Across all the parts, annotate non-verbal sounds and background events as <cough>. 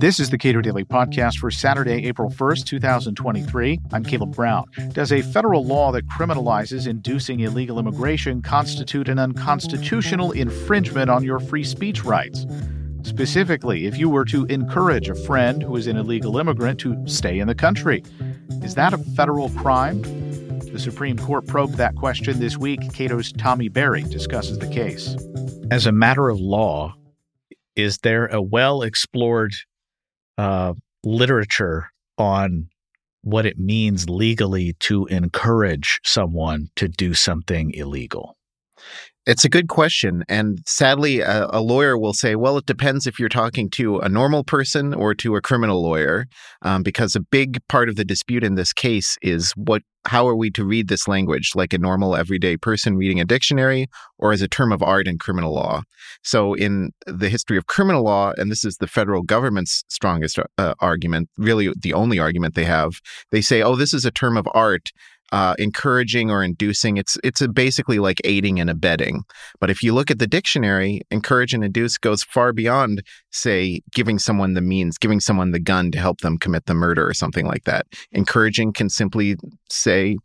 This is the Cato Daily Podcast for Saturday, April 1st, 2023. I'm Caleb Brown. Does a federal law that criminalizes inducing illegal immigration constitute an unconstitutional infringement on your free speech rights? Specifically, if you were to encourage a friend who is an illegal immigrant to stay in the country, is that a federal crime? The Supreme Court probed that question this week. Cato's Tommy Berry discusses the case. As a matter of law, is there a well explored uh, literature on what it means legally to encourage someone to do something illegal? It's a good question. And sadly, a, a, lawyer will say, well, it depends if you're talking to a normal person or to a criminal lawyer, um, because a big part of the dispute in this case is what, how are we to read this language like a normal everyday person reading a dictionary or as a term of art in criminal law? So, in the history of criminal law, and this is the federal government's strongest uh, argument, really the only argument they have, they say, oh, this is a term of art uh, encouraging or inducing. It's it's basically like aiding and abetting. But if you look at the dictionary, encourage and induce goes far beyond, say, giving someone the means, giving someone the gun to help them commit the murder or something like that. Encouraging can simply say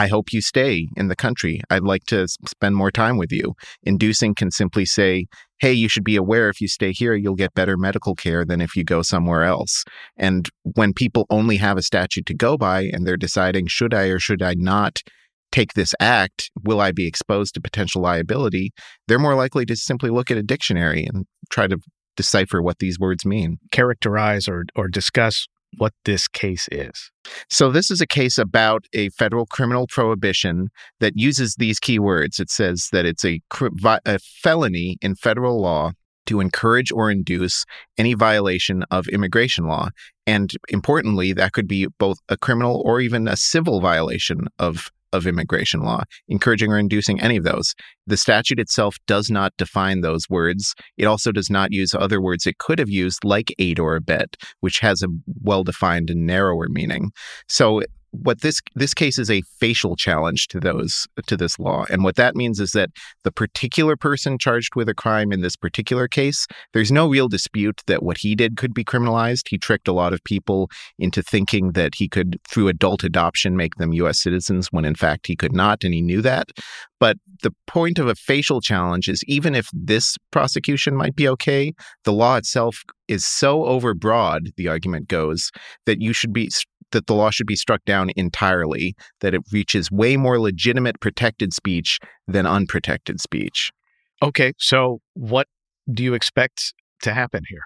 I hope you stay in the country. I'd like to spend more time with you. Inducing can simply say, hey, you should be aware if you stay here, you'll get better medical care than if you go somewhere else. And when people only have a statute to go by and they're deciding, should I or should I not take this act? Will I be exposed to potential liability? They're more likely to simply look at a dictionary and try to decipher what these words mean. Characterize or, or discuss what this case is. So, this is a case about a federal criminal prohibition that uses these key words. It says that it's a, a felony in federal law to encourage or induce any violation of immigration law. And importantly, that could be both a criminal or even a civil violation of of immigration law, encouraging or inducing any of those. The statute itself does not define those words. It also does not use other words it could have used, like aid or abet, which has a well defined and narrower meaning. So what this this case is a facial challenge to those to this law. And what that means is that the particular person charged with a crime in this particular case there's no real dispute that what he did could be criminalized. He tricked a lot of people into thinking that he could through adult adoption make them US citizens when in fact he could not and he knew that. But the point of a facial challenge is even if this prosecution might be okay the law itself is so overbroad the argument goes that you should be that the law should be struck down entirely, that it reaches way more legitimate protected speech than unprotected speech. Okay, so what do you expect to happen here?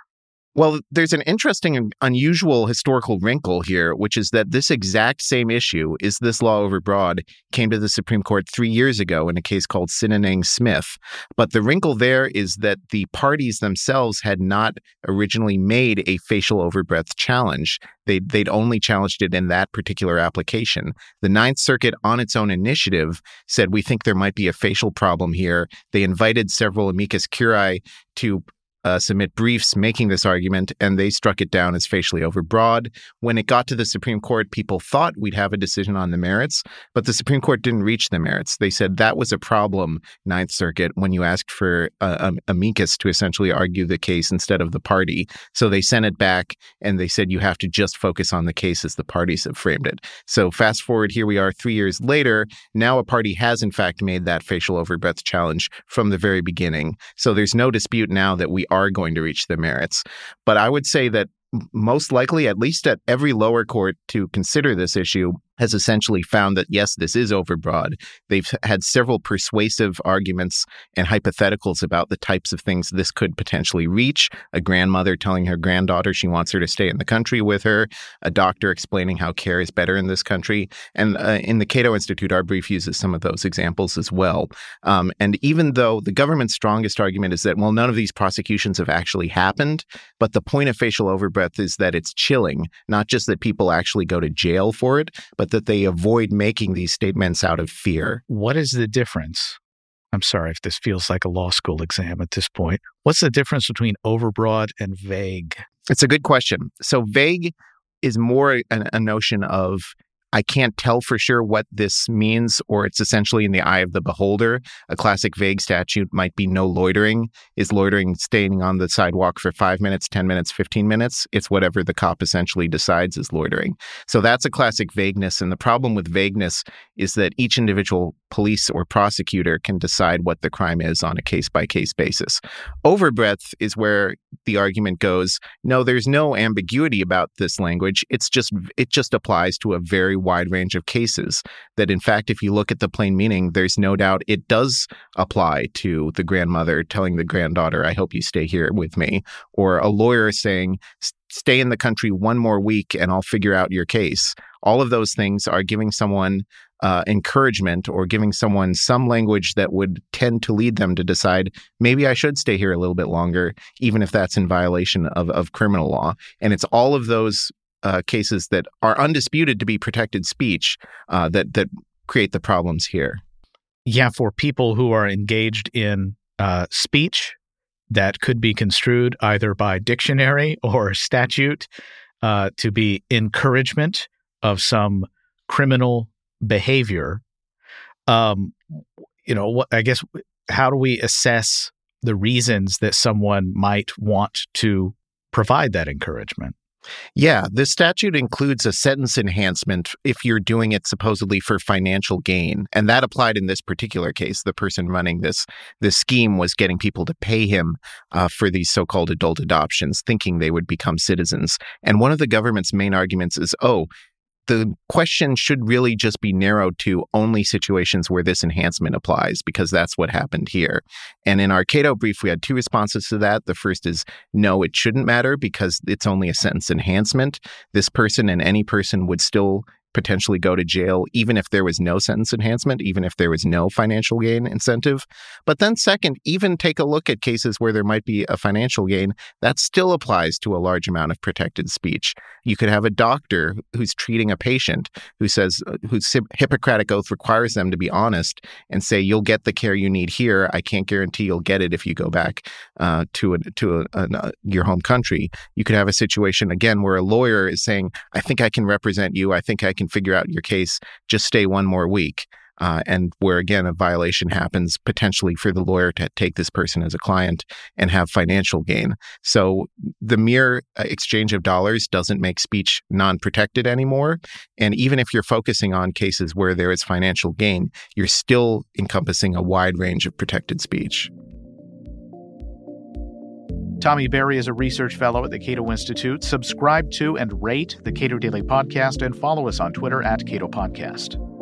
Well, there's an interesting and unusual historical wrinkle here, which is that this exact same issue, is this law overbroad, came to the Supreme Court three years ago in a case called Sineneng-Smith. But the wrinkle there is that the parties themselves had not originally made a facial overbreadth challenge. They'd, they'd only challenged it in that particular application. The Ninth Circuit, on its own initiative, said, We think there might be a facial problem here. They invited several amicus curiae to uh, submit briefs making this argument, and they struck it down as facially overbroad. When it got to the Supreme Court, people thought we'd have a decision on the merits, but the Supreme Court didn't reach the merits. They said that was a problem, Ninth Circuit, when you asked for uh, amicus to essentially argue the case instead of the party. So they sent it back, and they said you have to just focus on the case as the parties have framed it. So fast forward, here we are three years later. Now a party has, in fact, made that facial overbreadth challenge from the very beginning. So there's no dispute now that we are going to reach the merits. But I would say that most likely, at least at every lower court to consider this issue, has essentially found that yes, this is overbroad. They've had several persuasive arguments and hypotheticals about the types of things this could potentially reach. A grandmother telling her granddaughter she wants her to stay in the country with her, a doctor explaining how care is better in this country. And uh, in the Cato Institute, our brief uses some of those examples as well. Um, and even though the government's strongest argument is that, well, none of these prosecutions have actually happened, but the point of facial overbreadth is that it's chilling, not just that people actually go to jail for it, but but that they avoid making these statements out of fear. What is the difference? I'm sorry if this feels like a law school exam at this point. What's the difference between overbroad and vague? It's a good question. So, vague is more a, a notion of I can't tell for sure what this means, or it's essentially in the eye of the beholder. A classic vague statute might be no loitering. Is loitering staying on the sidewalk for five minutes, 10 minutes, 15 minutes? It's whatever the cop essentially decides is loitering. So that's a classic vagueness. And the problem with vagueness is that each individual police or prosecutor can decide what the crime is on a case by case basis. Overbreadth is where the argument goes no, there's no ambiguity about this language. It's just, it just applies to a very wide range of cases. That in fact, if you look at the plain meaning, there's no doubt it does apply to the grandmother telling the granddaughter, I hope you stay here with me, or a lawyer saying, stay in the country one more week and I'll figure out your case. All of those things are giving someone uh, encouragement or giving someone some language that would tend to lead them to decide maybe I should stay here a little bit longer, even if that's in violation of, of criminal law. And it's all of those uh, cases that are undisputed to be protected speech uh, that that create the problems here. Yeah, for people who are engaged in uh, speech that could be construed either by dictionary <laughs> or statute uh, to be encouragement of some criminal behavior. Um, you know, what I guess how do we assess the reasons that someone might want to provide that encouragement? Yeah, the statute includes a sentence enhancement if you're doing it supposedly for financial gain, and that applied in this particular case. The person running this this scheme was getting people to pay him uh, for these so-called adult adoptions, thinking they would become citizens. And one of the government's main arguments is, oh, the question should really just be narrowed to only situations where this enhancement applies, because that's what happened here. And in our Cato brief, we had two responses to that. The first is no, it shouldn't matter because it's only a sentence enhancement. This person and any person would still potentially go to jail, even if there was no sentence enhancement, even if there was no financial gain incentive. But then, second, even take a look at cases where there might be a financial gain, that still applies to a large amount of protected speech. You could have a doctor who's treating a patient who says, uh, whose Hippocratic oath requires them to be honest and say, you'll get the care you need here. I can't guarantee you'll get it if you go back uh, to, a, to a, uh, your home country. You could have a situation, again, where a lawyer is saying, I think I can represent you. I think I can can figure out your case, just stay one more week. Uh, and where again a violation happens potentially for the lawyer to take this person as a client and have financial gain. So the mere uh, exchange of dollars doesn't make speech non protected anymore. And even if you're focusing on cases where there is financial gain, you're still encompassing a wide range of protected speech. Tommy Berry is a research fellow at the Cato Institute. Subscribe to and rate the Cato Daily Podcast and follow us on Twitter at Cato Podcast.